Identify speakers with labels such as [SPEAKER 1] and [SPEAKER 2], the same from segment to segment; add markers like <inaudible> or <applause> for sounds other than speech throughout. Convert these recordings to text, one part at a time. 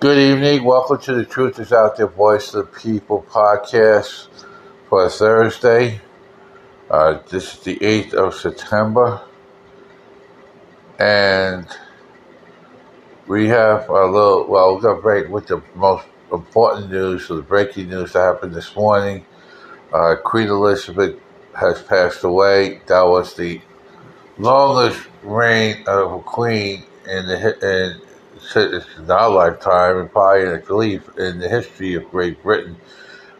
[SPEAKER 1] Good evening. Welcome to the Truth is Out There Voice of the People podcast for Thursday. Uh, this is the 8th of September. And we have a little, well, we're going to break with the most important news, the breaking news that happened this morning. Uh, Queen Elizabeth has passed away. That was the longest reign of a queen in the in in our lifetime, and probably in, I believe in the history of Great Britain,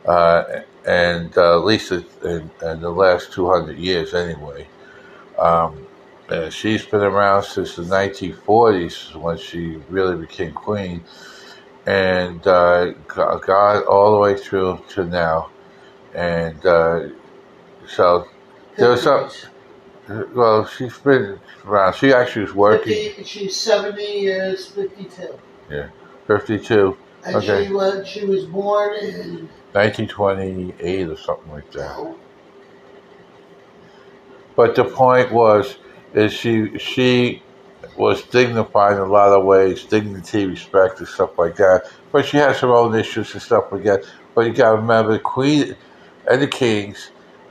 [SPEAKER 1] uh, and uh, at least in, in, the last 200 years, anyway. Um, she's been around since the 1940s when she really became queen, and uh, got all the way through to now, and uh, so there was some. Well, she's been around. She actually was working.
[SPEAKER 2] 50, she's 70 years, 52.
[SPEAKER 1] Yeah, 52.
[SPEAKER 2] And okay. she, was, she was born in
[SPEAKER 1] 1928 or something like that. But the point was, is she she was dignified in a lot of ways, dignity, respect, and stuff like that. But she has her own issues and stuff like that. But you got to remember, the Queen and the Kings,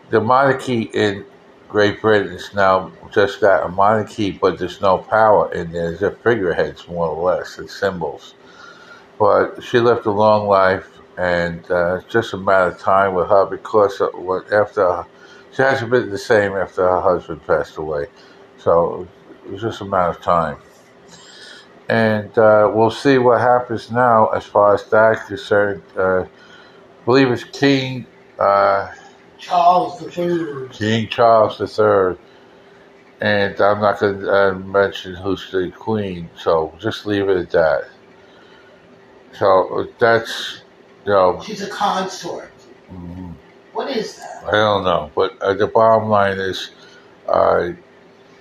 [SPEAKER 1] the monarchy in Great Britain is now just that a monarchy, but there's no power in there. They're figureheads, more or less, and symbols. But she lived a long life, and uh, it's just a matter of time with her because after she hasn't been the same after her husband passed away. So it was just a matter of time. And uh, we'll see what happens now as far as that concerned. Uh, I believe it's King. Uh,
[SPEAKER 2] Charles III.
[SPEAKER 1] King Charles III. And I'm not going to uh, mention who's the queen, so just leave it at that. So that's, you know.
[SPEAKER 2] She's a consort. Mm-hmm. What is that? I
[SPEAKER 1] don't know, but uh, the bottom line is, uh,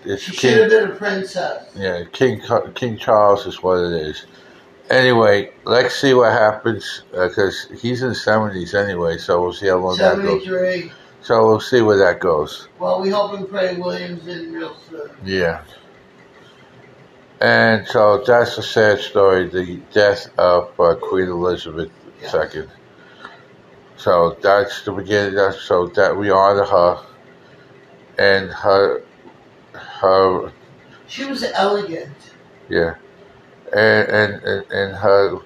[SPEAKER 2] it's she King, should have been a princess.
[SPEAKER 1] Yeah, King King Charles is what it is. Anyway, let's see what happens because uh, he's in seventies anyway, so we'll see how long that goes. So we'll see where that goes.
[SPEAKER 2] Well, we hope and pray William's in real soon.
[SPEAKER 1] Yeah. And so that's a sad story, the death of uh, Queen Elizabeth yes. II. So that's the beginning. That's, so that we honor her and her her.
[SPEAKER 2] She was elegant.
[SPEAKER 1] Yeah and and and, her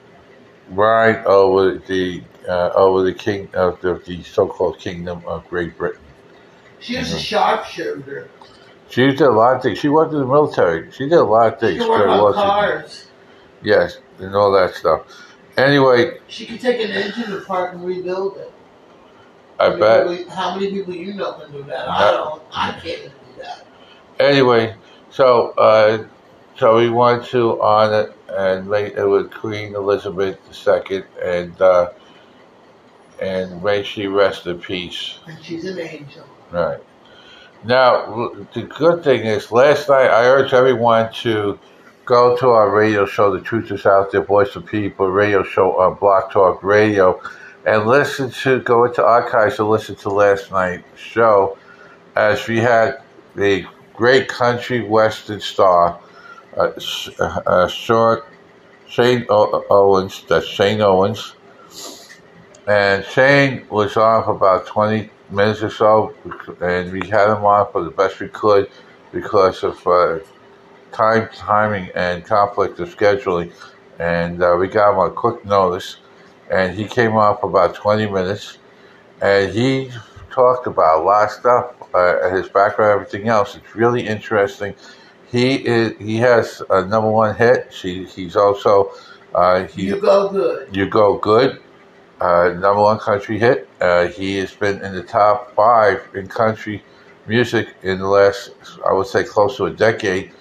[SPEAKER 1] ride over the uh, over the king of the, the so-called kingdom of Great Britain.
[SPEAKER 2] She was mm-hmm. a sharpshooter.
[SPEAKER 1] She did a lot of things. She worked in the military. She did a lot of things.
[SPEAKER 2] She worked on cars.
[SPEAKER 1] Yes, and all that stuff. Anyway,
[SPEAKER 2] she could take an engine apart and rebuild it.
[SPEAKER 1] I,
[SPEAKER 2] bet. how many people you know can do that? No. I don't. I can't do that.
[SPEAKER 1] Anyway, so uh, so we want to honor and make it with Queen Elizabeth II and uh, and may she rest in peace.
[SPEAKER 2] And she's an angel.
[SPEAKER 1] Right. Now, the good thing is, last night I urged everyone to go to our radio show, The Truth is Out There, Voice of People radio show on Blog Talk Radio, and listen to, go into archives and listen to last night's show as we had the great country western star uh, uh, short Shane o- Owens, that's Shane Owens. And Shane was on for about 20 minutes or so, and we had him on for the best we could because of uh, time, timing, and conflict of scheduling. And uh, we got him on quick notice, and he came on for about 20 minutes, and he talked about a lot of stuff, uh, his background, everything else. It's really interesting he is he has a number one hit. She he's also uh, he,
[SPEAKER 2] you go good.
[SPEAKER 1] You go good. Uh, number one country hit. Uh, he has been in the top five in country music in the last, I would say, close to a decade.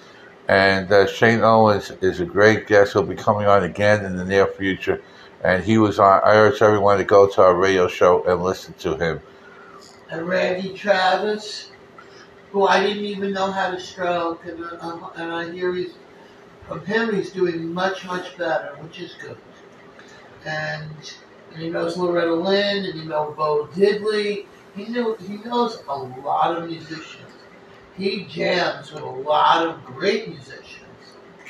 [SPEAKER 1] And uh, Shane Owens is a great guest. He'll be coming on again in the near future. And he was on. I urge everyone to go to our radio show and listen to him.
[SPEAKER 2] And Randy Travis who I didn't even know had a stroke, and, uh, and I hear he's from him he's doing much much better, which is good. And, and he knows Loretta Lynn, and he knows Bo Diddley. He knew he knows a lot of musicians. He jams with a lot of great musicians.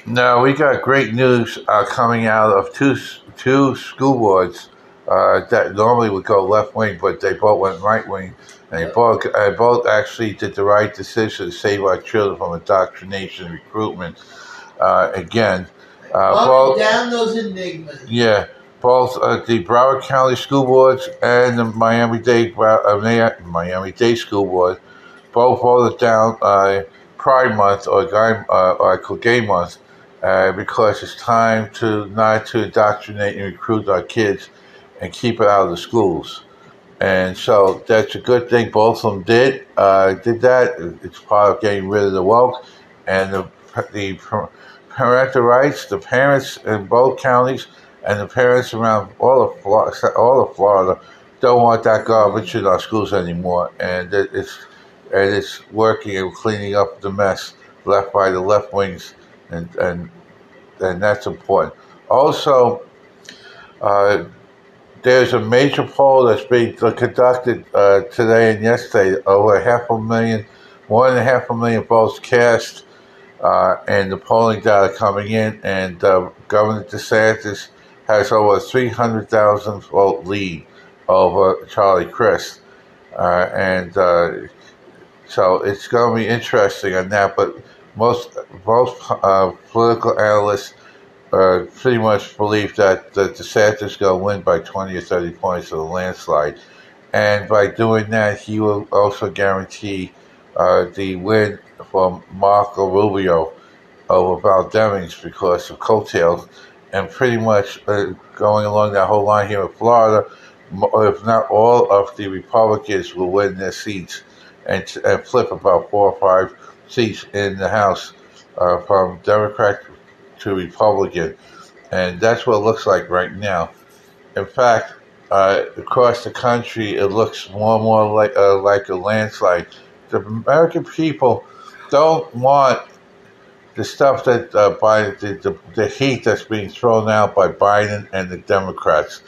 [SPEAKER 1] No, we got great news uh, coming out of two two school boards uh, that normally would go left wing, but they both went right wing, and they both uh, both actually did the right decision to save our children from indoctrination and recruitment. Uh, again, uh,
[SPEAKER 2] both, down those enigmas.
[SPEAKER 1] Yeah, both uh, the Broward County School Boards and the Miami Dade uh, Miami Dade School Board both voted down Pride Month or Guy or Gay Month because it's time to not to indoctrinate and recruit our kids and keep it out of the schools. And so that's a good thing. Both of them did uh, did that. It's part of getting rid of the woke and the the parental rights. The parents in both counties and the parents around all of Florida, all of Florida don't want that garbage in our schools anymore. And it's and it's working and cleaning up the mess left by the left wings, and and and that's important. Also. Uh, there's a major poll that's being conducted uh, today and yesterday. Over half a million, more than half a million votes cast, uh, and the polling data coming in. And uh, Governor DeSantis has over 300,000 vote lead over Charlie Crist. Uh, and uh, so it's going to be interesting on that. But most most uh, political analysts uh, pretty much believe that, that DeSantis going to win by 20 or 30 points of a landslide. And by doing that, he will also guarantee uh, the win from Marco Rubio over Val Demings because of coattails. And pretty much uh, going along that whole line here in Florida, if not all of the Republicans will win their seats and, and flip about four or five seats in the House uh, from Democrat to Republican, and that's what it looks like right now. In fact, uh, across the country, it looks more and more like uh, like a landslide. The American people don't want the stuff that uh, the, the, the heat that's being thrown out by Biden and the Democrats,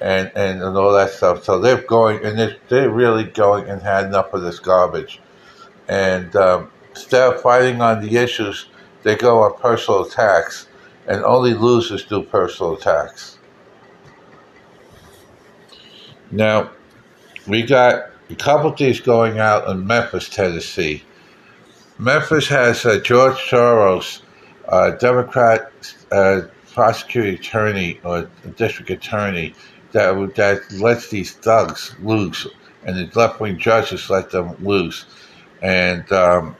[SPEAKER 1] and, and, and all that stuff. So they're going and they're, they're really going and had enough of this garbage, and um, of fighting on the issues they go on personal attacks, and only losers do personal attacks. Now, we got a couple things going out in Memphis, Tennessee. Memphis has uh, George Soros, uh, Democrat uh, prosecuting attorney or district attorney that that lets these thugs loose, and the left wing judges let them loose, and um,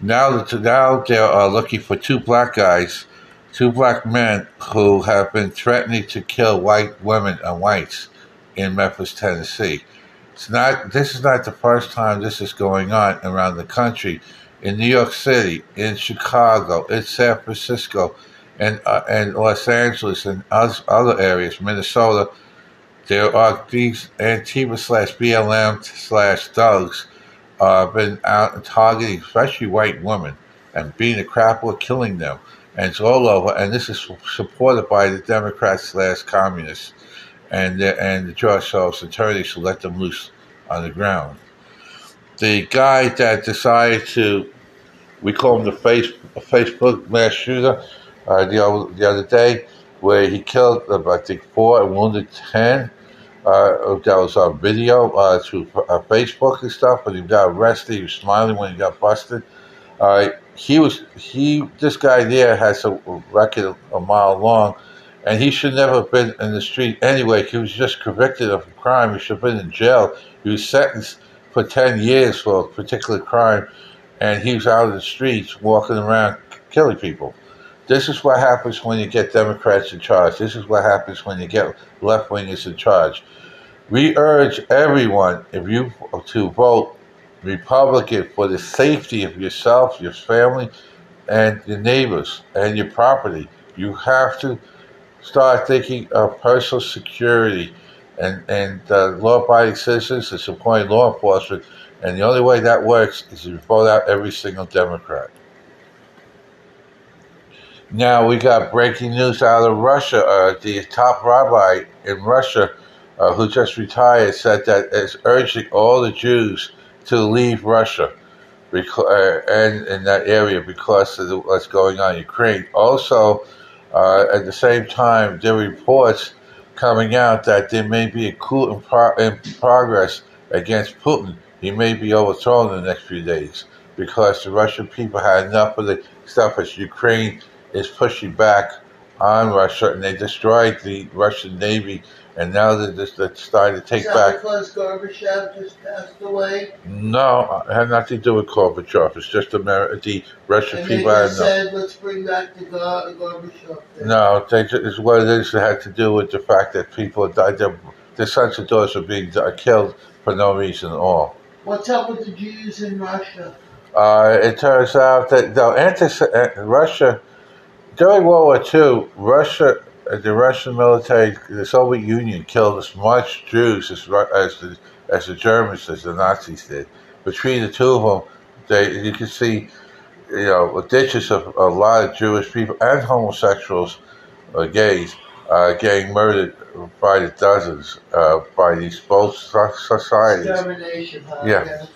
[SPEAKER 1] now, now they are looking for two black guys, two black men who have been threatening to kill white women and whites in Memphis, Tennessee. It's not. This is not the first time this is going on around the country. In New York City, in Chicago, in San Francisco, and uh, and Los Angeles, and other areas, Minnesota, there are these Antifa slash BLM slash thugs uh, been out targeting especially white women and beating the crap or killing them. And it's all over. And this is supported by the Democrats slash communists and the, and the George Soros attorneys who let them loose on the ground. The guy that decided to, we call him the face, Facebook mass shooter, uh, the, the other day, where he killed, I think, four and wounded ten uh, that was on video uh, through Facebook and stuff. But he got arrested. He was smiling when he got busted. Uh, he was he. This guy there has a record a mile long, and he should never have been in the street anyway. He was just convicted of a crime. He should have been in jail. He was sentenced for ten years for a particular crime, and he was out of the streets walking around killing people. This is what happens when you get Democrats in charge. This is what happens when you get left wingers in charge. We urge everyone, if you to vote Republican for the safety of yourself, your family, and your neighbors and your property. You have to start thinking of personal security and and uh, law-abiding citizens and supporting law enforcement. And the only way that works is if you vote out every single Democrat. Now we got breaking news out of Russia. Uh, the top rabbi in Russia, uh, who just retired, said that it's urging all the Jews to leave Russia because, uh, and in that area because of the, what's going on in Ukraine. Also, Uh, at the same time, there are reports coming out that there may be a coup in, pro- in progress against Putin. He may be overthrown in the next few days because the Russian people had enough of the stuff as Ukraine is pushing back on Russia and they destroyed the Russian Navy and now they're just they're starting to take back.
[SPEAKER 2] because Gorbachev just passed away?
[SPEAKER 1] No, it had nothing to do with Gorbachev. It's just Ameri- the Russian
[SPEAKER 2] And they
[SPEAKER 1] people. I
[SPEAKER 2] just
[SPEAKER 1] know.
[SPEAKER 2] said, let's bring back the Gor- Gorbachev thing.
[SPEAKER 1] No, they it's what it is. It had to do with the fact that people died. Their, their sons and daughters were being di- killed for no reason at all.
[SPEAKER 2] What's up with the Jews in Russia?
[SPEAKER 1] Uh, it turns out that no, anti uh, Russia during World War II, Russia, uh, the Russian military, the Soviet Union killed as much Jews as as the as the Germans as the Nazis did. Between the two of them, they you can see, you know, ditches of a lot of Jewish people and homosexuals, uh, gays, uh, getting murdered by the dozens uh, by these both societies. Yeah.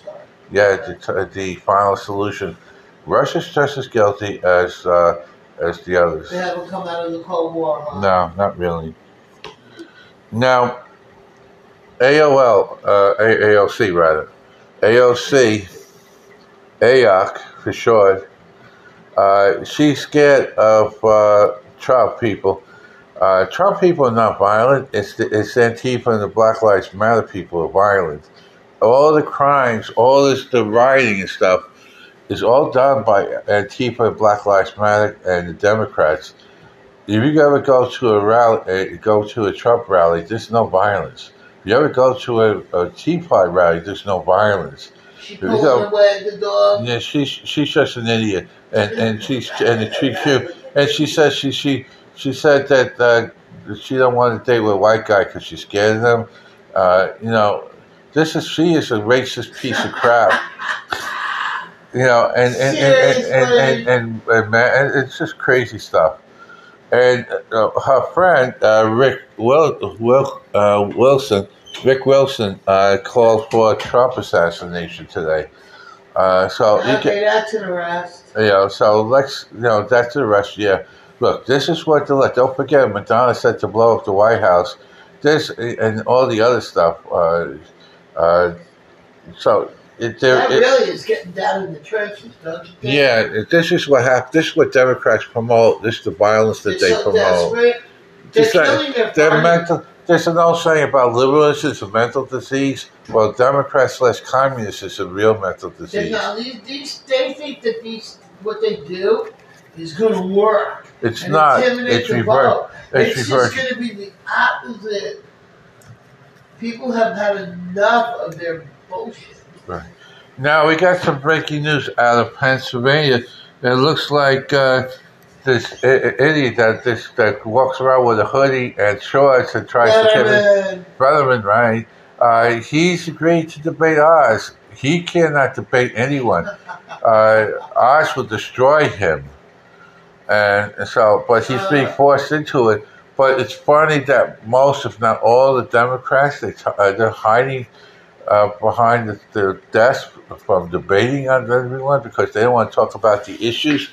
[SPEAKER 1] Yeah, the, the final solution. Russia's just as guilty as uh, as the others.
[SPEAKER 2] They haven't come out of the Cold War, huh?
[SPEAKER 1] No, not really. Now, AOL, uh, A- AOC rather, AOC, AOC for short, uh, she's scared of uh, Trump people. Uh, Trump people are not violent. It's the, it's Antifa and the Black Lives Matter people are violent. All the crimes, all this the rioting and stuff, is all done by Antifa and Black Lives Matter and the Democrats. If you ever go to a rally, uh, go to a Trump rally, there's no violence. If you ever go to a, a Tea Party rally, there's no violence.
[SPEAKER 2] She
[SPEAKER 1] go-
[SPEAKER 2] away the dog.
[SPEAKER 1] Yeah, she's she's just an idiot, and and she's and treats you. And she says she she she said that uh, she don't want to date with a white guy because she's scared of them. Uh, you know, this is she is a racist piece of crap. <laughs> You know, and and and and and, and, man, it's just crazy stuff. And uh, her friend uh, Rick Wil- Wil- uh, Wilson, Rick Wilson, uh, called for a Trump assassination today. Uh, so you
[SPEAKER 2] Okay,
[SPEAKER 1] can,
[SPEAKER 2] that's an arrest.
[SPEAKER 1] you know, so let's, you know, that's the rest. Yeah, look, this is what the let. Don't forget, Madonna said to blow up the White House. This and all the other stuff. Uh, uh, so it, there,
[SPEAKER 2] That
[SPEAKER 1] it,
[SPEAKER 2] really is getting down in the trenches, don't you think?
[SPEAKER 1] yeah, this is what hap- This is what Democrats promote. This is the violence that
[SPEAKER 2] They're
[SPEAKER 1] they
[SPEAKER 2] so
[SPEAKER 1] promote.
[SPEAKER 2] They're
[SPEAKER 1] like-
[SPEAKER 2] killing their
[SPEAKER 1] They're mental. There's an old saying about liberalism is a mental disease. Well, Democrats slash communists is a real mental disease.
[SPEAKER 2] no, these, these, they think that these what they do is going to work.
[SPEAKER 1] It's not. It's reversed. It's
[SPEAKER 2] It's,
[SPEAKER 1] reversed.
[SPEAKER 2] just going to be the opposite. People have had enough of their bullshit.
[SPEAKER 1] Now we got some breaking news out of Pennsylvania. It looks like uh, this idiot that this that walks around with a hoodie and shorts and tries to get
[SPEAKER 2] Letterman,
[SPEAKER 1] Brotherman, right? Uh, he's agreed to debate Oz. He cannot debate anyone. Uh, Oz will destroy him, and so, but he's being forced into it. But it's funny that most, if not all, the Democrats they t- uh, they're hiding uh, behind the, the desk from debating on everyone because they don't want to talk about the issues.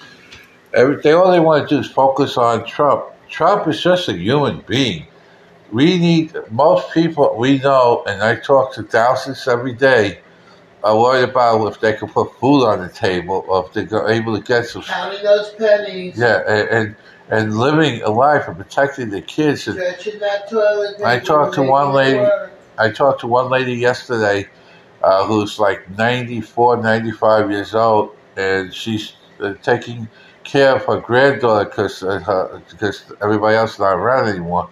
[SPEAKER 1] Every, they all they want to do is focus on Trump. Trump is just a human being. We need most people we know, and I talk to thousands every day, are worried about if they can put food on the table or if they're able to get some.
[SPEAKER 2] counting those pennies,
[SPEAKER 1] Yeah, and and, and living a life and protecting the kids. And. I talked to one lady-
[SPEAKER 2] work.
[SPEAKER 1] I talked to one lady yesterday uh, who's like 94, 95 years old, and she's uh, taking care of her granddaughter because uh, because everybody else is not around anymore,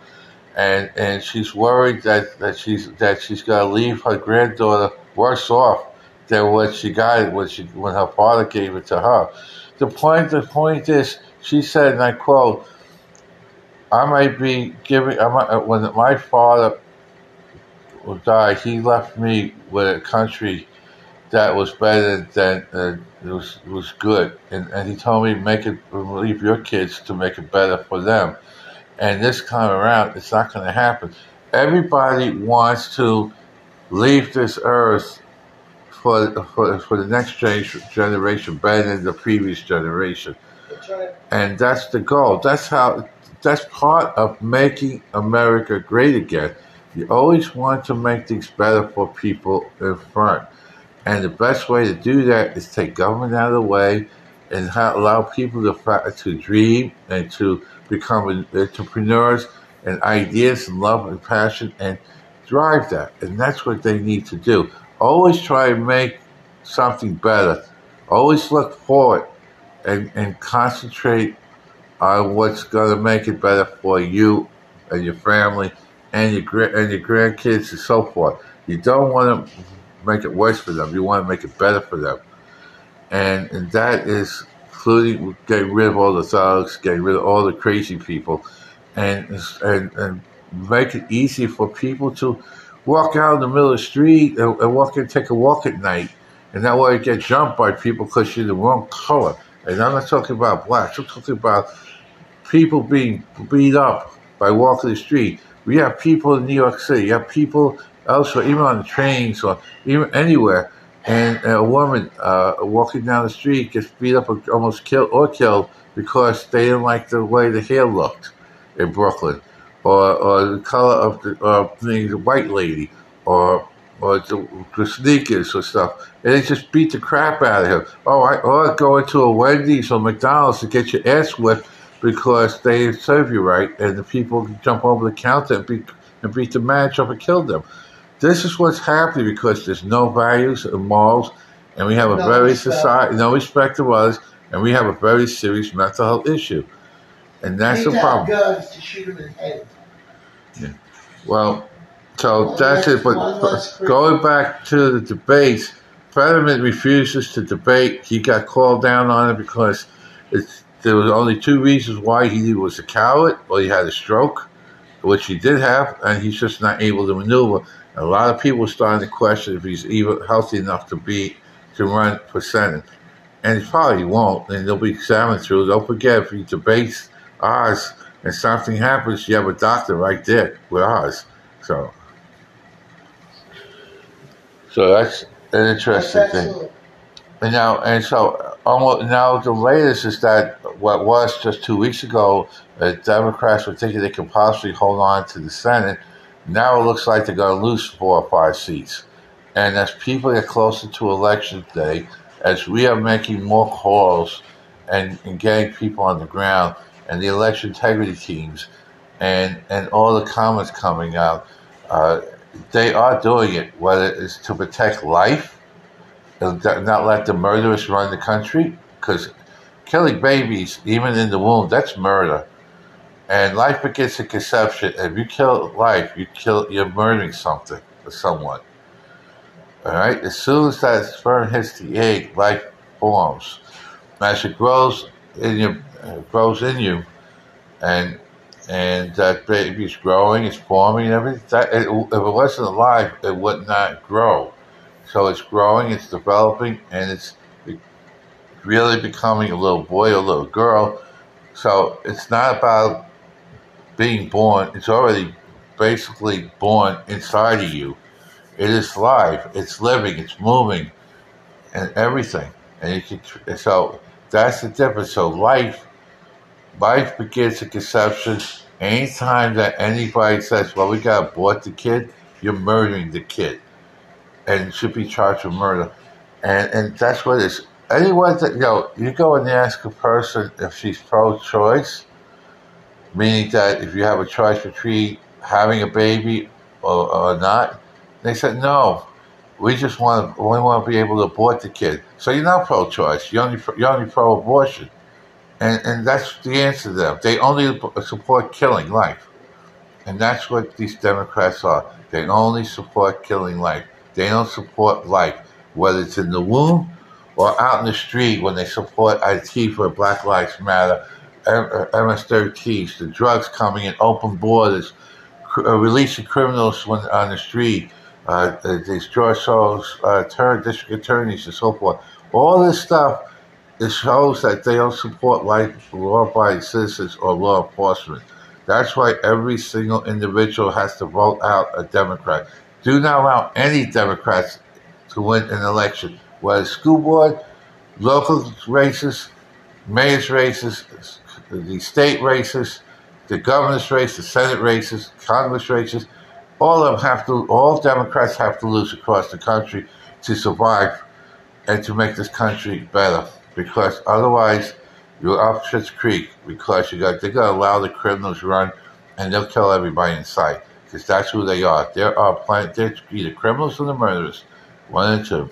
[SPEAKER 1] and and she's worried that, that she's that she's gonna leave her granddaughter worse off than what she got when she when her father gave it to her. The point the point is, she said, and I quote. I might be giving. I might, uh, when my father died, he left me with a country that was better than uh, it was was good, and, and he told me make it leave your kids to make it better for them. And this time around, it's not going to happen. Everybody wants to leave this earth for for, for the next generation better than the previous generation and that's the goal. That's how that's part of making America great again. You always want to make things better for people in front. And the best way to do that is take government out of the way and allow people to, to dream and to become entrepreneurs and ideas and love and passion and drive that. And that's what they need to do. Always try and make something better. Always look forward and, and concentrate on what's going to make it better for you and your family and your and your grandkids and so forth. You don't want to make it worse for them. You want to make it better for them, and and that is including getting rid of all the thugs, getting rid of all the crazy people, and and and make it easy for people to walk out in the middle of the street and, and walk and take a walk at night, and that way get jumped by people because you're the wrong color. And I'm not talking about blacks. I'm talking about people being beat up by walking the street. We have people in New York City. You have people elsewhere, even on the trains or even anywhere. And a woman uh, walking down the street gets beat up or almost killed or killed because they didn't like the way the hair looked in Brooklyn, or, or the color of the, uh, the white lady, or or the, the, sneakers or stuff, and they just beat the crap out of him. Oh, I or go into a Wendy's or McDonald's to get your ass whipped because they serve you right, and the people jump over the counter and beat, and beat the match up and kill them. This is what's happening because there's no values and morals, and we have a no very respect. society, no respect of others, and we have a very serious mental health issue, and that's the problem.
[SPEAKER 2] Guns to shoot them in the head.
[SPEAKER 1] Yeah. Well, so that's it. But, but going back to the debates, Fetterman refuses to debate. He got called down on it because it's there was only two reasons why he was a coward. Well, he had a stroke, which he did have, and he's just not able to maneuver. a lot of people are starting to question if he's even healthy enough to be to run for senate, and he probably won't. And they'll be examined through. Don't forget if he debates Oz and something happens, you have a doctor right there with Oz. So, so that's an interesting thing. And now, and so almost now the latest is that what was just two weeks ago, the Democrats were thinking they could possibly hold on to the Senate. Now it looks like they're going to lose four or five seats. And as people get closer to election day, as we are making more calls and, and getting people on the ground, and the election integrity teams, and and all the comments coming out, uh, they are doing it. Whether it's to protect life, not let the murderers run the country, because killing babies, even in the womb, that's murder. And life begins at conception. If you kill life, you kill you're murdering something or someone. All right. As soon as that sperm hits the egg, life forms. As it grows in you, uh, grows in you, and and that baby's growing, it's forming, and everything. That, it, if it wasn't alive, it would not grow. So it's growing, it's developing, and it's really becoming a little boy or a little girl. So it's not about being born, it's already basically born inside of you. It is live, it's living, it's moving, and everything. And you can, so that's the difference. So life, life begins at conception. Anytime that anybody says, "Well, we got to abort the kid," you're murdering the kid, and should be charged with murder. And and that's what it is anyone that you know, you go and ask a person if she's pro-choice, meaning that if you have a choice between having a baby or, or not, they said no. We just want to, we want to be able to abort the kid. So you're not pro-choice. You're only you're only pro-abortion, and and that's the answer to them. They only support killing life, and that's what these Democrats are. They only support killing life. They don't support life, whether it's in the womb or out in the street when they support Antifa Black Lives Matter, MS-13s, the drugs coming in, open borders, uh, releasing criminals when on the street, uh, these George Soros uh, district attorneys and so forth. All this stuff it shows that they don't support life, for law-abiding citizens or law enforcement. That's why every single individual has to vote out a Democrat. Do not allow any Democrats to win an election was school board, local races, mayor's races, the state races, the governor's race, the Senate races, Congress races, all of them have to, all Democrats have to lose across the country to survive and to make this country better. Because otherwise, you're up Schitt's Creek. Because you got, they're going to allow the criminals to run, and they'll kill everybody in sight. Because that's who they are. They are plant, they're either criminals or the murderers. One and two.